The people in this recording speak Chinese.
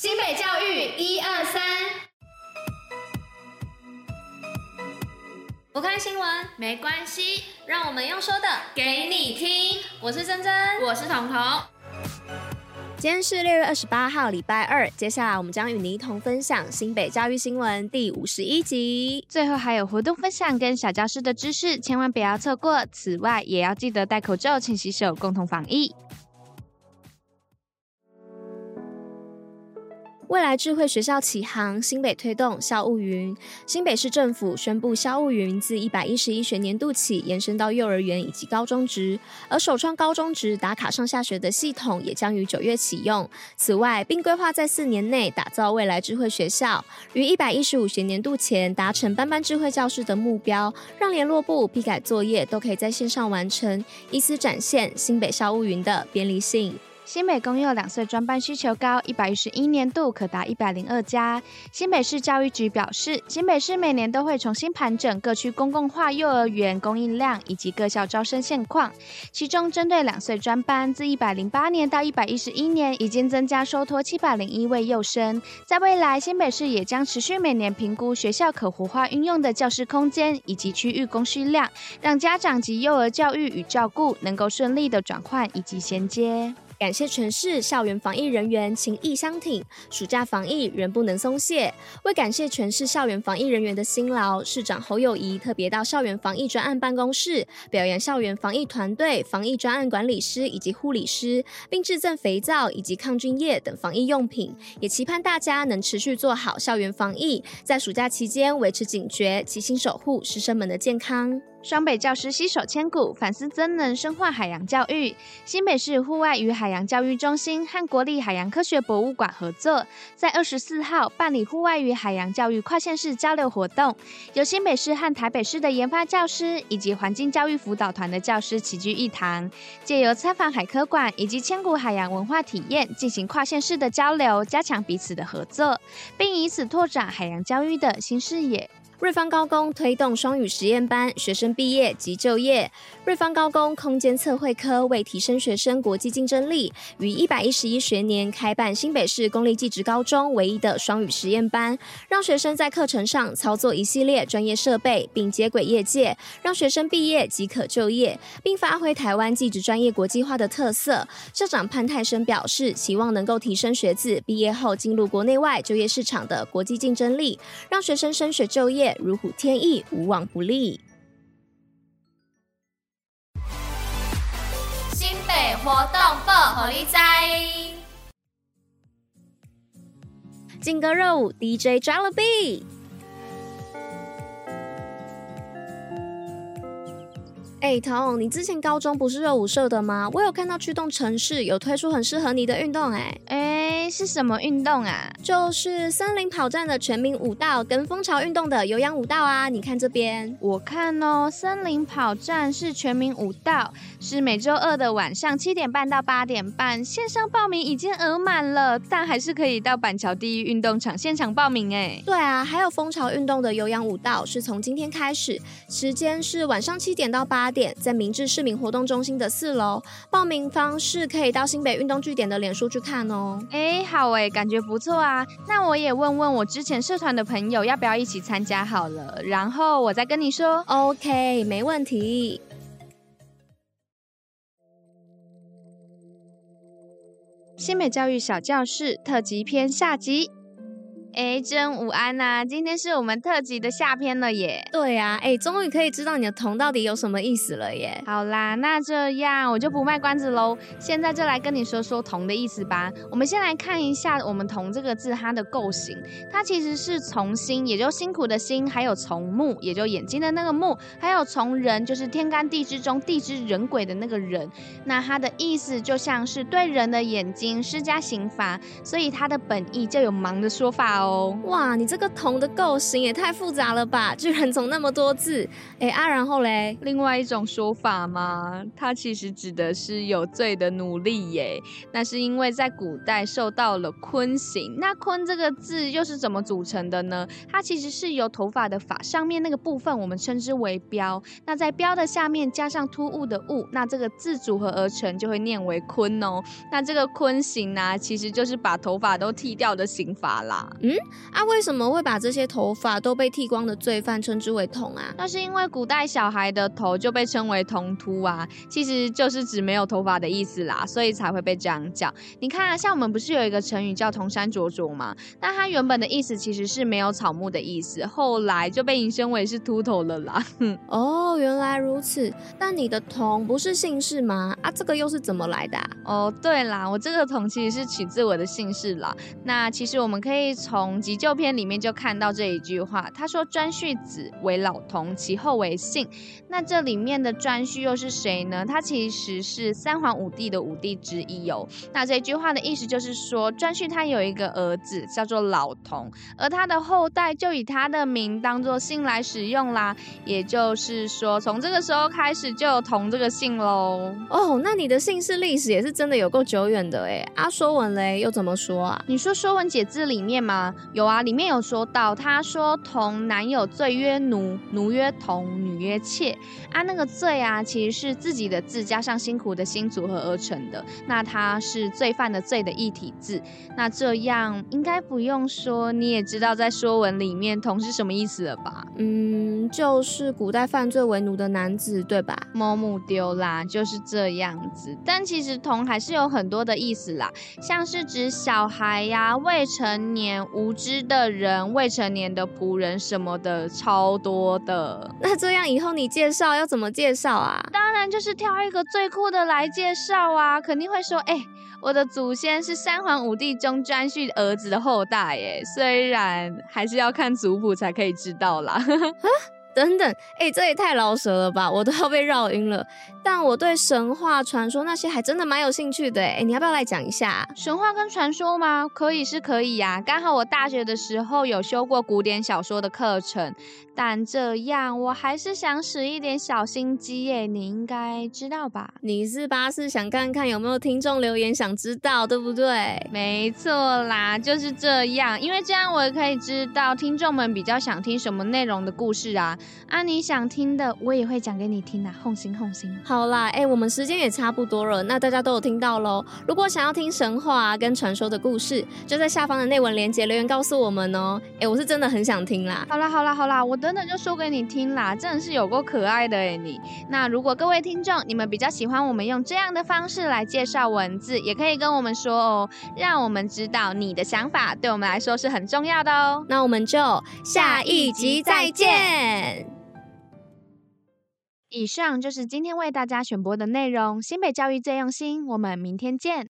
新北教育一二三，不看新闻没关系，让我们用说的给你听。我是珍珍，我是彤彤。今天是六月二十八号，礼拜二。接下来我们将与您一同分享新北教育新闻第五十一集，最后还有活动分享跟小教室的知识，千万不要错过。此外，也要记得戴口罩、勤洗手，共同防疫。未来智慧学校启航，新北推动校务云。新北市政府宣布，校务云自一百一十一学年度起延伸到幼儿园以及高中职，而首创高中职打卡上下学的系统也将于九月启用。此外，并规划在四年内打造未来智慧学校，于一百一十五学年度前达成班班智慧教室的目标，让联络簿、批改作业都可以在线上完成，以此展现新北校务云的便利性。新北公幼两岁专班需求高，一百一十一年度可达一百零二家。新北市教育局表示，新北市每年都会重新盘整各区公共化幼儿园供应量以及各校招生现况。其中，针对两岁专班，自一百零八年到一百一十一年，已经增加收托七百零一位幼生。在未来，新北市也将持续每年评估学校可活化运用的教室空间以及区域供需量，让家长及幼儿教育与照顾能够顺利的转换以及衔接。感谢全市校园防疫人员情义相挺，暑假防疫仍不能松懈。为感谢全市校园防疫人员的辛劳，市长侯友宜特别到校园防疫专案办公室表扬校园防疫团队、防疫专案管理师以及护理师，并致赠肥皂以及抗菌液等防疫用品。也期盼大家能持续做好校园防疫，在暑假期间维持警觉，齐心守护师生们的健康。双北教师携手千古，反思增能深化海洋教育。新北市户外与海洋教育中心和国立海洋科学博物馆合作，在二十四号办理户外与海洋教育跨县市交流活动，由新北市和台北市的研发教师以及环境教育辅导团的教师齐聚一堂，借由参访海科馆以及千古海洋文化体验，进行跨县市的交流，加强彼此的合作，并以此拓展海洋教育的新视野。瑞芳高工推动双语实验班，学生毕业即就业。瑞芳高工空间测绘科为提升学生国际竞争力，于一百一十一学年开办新北市公立技职高中唯一的双语实验班，让学生在课程上操作一系列专业设备，并接轨业界，让学生毕业即可就业，并发挥台湾技职专业国际化的特色。校长潘泰生表示，希望能够提升学子毕业后进入国内外就业市场的国际竞争力，让学生升学就业。如虎添翼，无往不利。新北活动报虎哩知，劲歌热舞 DJ 抓了 B。哎，彤，你之前高中不是热舞社的吗？我有看到驱动城市有推出很适合你的运动，哎，哎，是什么运动啊？就是森林跑站的全民舞蹈跟蜂巢运动的有氧舞蹈啊！你看这边，我看哦，森林跑站是全民舞蹈，是每周二的晚上七点半到八点半，线上报名已经额满了，但还是可以到板桥第一运动场现场报名哎。对啊，还有蜂巢运动的有氧舞蹈是从今天开始，时间是晚上七点到八。点在明治市民活动中心的四楼，报名方式可以到新北运动据点的脸书去看哦。哎，好哎，感觉不错啊。那我也问问我之前社团的朋友要不要一起参加好了，然后我再跟你说。OK，没问题。新美教育小教室特辑篇下集。哎，真午安呐、啊！今天是我们特辑的下篇了耶。对呀、啊，哎，终于可以知道你的“同”到底有什么意思了耶。好啦，那这样我就不卖关子喽，现在就来跟你说说“同”的意思吧。我们先来看一下我们“同”这个字它的构型，它其实是从心，也就辛苦的辛，还有从目，也就眼睛的那个目，还有从人，就是天干地支中地支人鬼的那个人。那它的意思就像是对人的眼睛施加刑罚，所以它的本意就有盲的说法大哦。哇，你这个“铜”的构型也太复杂了吧，居然从那么多字。哎啊，然后嘞，另外一种说法嘛，它其实指的是有罪的奴隶耶。那是因为在古代受到了坤刑。那“坤”这个字又是怎么组成的呢？它其实是由头发的发上面那个部分，我们称之为标。那在标的下面加上突兀的“兀”，那这个字组合而成，就会念为“坤”哦。那这个坤刑呢、啊，其实就是把头发都剃掉的刑罚啦。嗯，啊，为什么会把这些头发都被剃光的罪犯称之为“童”啊？那是因为古代小孩的头就被称为“童秃”啊，其实就是指没有头发的意思啦，所以才会被这样叫。你看啊，像我们不是有一个成语叫“童山灼灼”吗？那它原本的意思其实是没有草木的意思，后来就被引申为是秃头了啦。哦，原来如此。但你的“童”不是姓氏吗？啊，这个又是怎么来的啊？哦，对啦，我这个“童”其实是取自我的姓氏啦。那其实我们可以从急救篇里面就看到这一句话，他说：“颛顼子为老童，其后为姓。”那这里面的颛顼又是谁呢？他其实是三皇五帝的五帝之一哦。那这句话的意思就是说，颛顼他有一个儿子叫做老童，而他的后代就以他的名当做姓来使用啦。也就是说，从这个时候开始就有童这个姓喽。哦，那你的姓氏历史也是真的有够久远的诶。啊，说文嘞又怎么说啊？你说《说文解字》里面吗？有啊，里面有说到，他说同男友罪曰奴，奴曰童，女曰妾。啊，那个罪啊，其实是自己的字加上辛苦的辛组合而成的。那它是罪犯的罪的一体字。那这样应该不用说，你也知道在说文里面“童”是什么意思了吧？嗯，就是古代犯罪为奴的男子，对吧？摸木丢啦，就是这样子。但其实“童”还是有很多的意思啦，像是指小孩呀、未成年、无知的人、未成年的仆人什么的，超多的。那这样以后你介绍要怎么介绍啊？当然就是挑一个最酷的来介绍啊！肯定会说，哎、欸，我的祖先是三皇五帝中颛顼儿子的后代，耶。虽然还是要看族谱才可以知道啦。等等，哎、欸，这也太饶舌了吧，我都要被绕晕了。但我对神话传说那些还真的蛮有兴趣的，哎，你要不要来讲一下神话跟传说吗？可以是可以呀、啊，刚好我大学的时候有修过古典小说的课程。但这样我还是想使一点小心机耶，你应该知道吧？你是吧？是想看看有没有听众留言想知道，对不对？没错啦，就是这样，因为这样我也可以知道听众们比较想听什么内容的故事啊。啊，你想听的我也会讲给你听啊，放心放心。好啦，哎，我们时间也差不多了，那大家都有听到喽。如果想要听神话跟传说的故事，就在下方的内文链接留言告诉我们哦。哎，我是真的很想听啦。好啦好啦好啦，我。等等就说给你听啦，真的是有够可爱的哎你。那如果各位听众你们比较喜欢我们用这样的方式来介绍文字，也可以跟我们说哦，让我们知道你的想法对我们来说是很重要的哦。那我们就下一集再见。以上就是今天为大家选播的内容。新北教育最用心，我们明天见。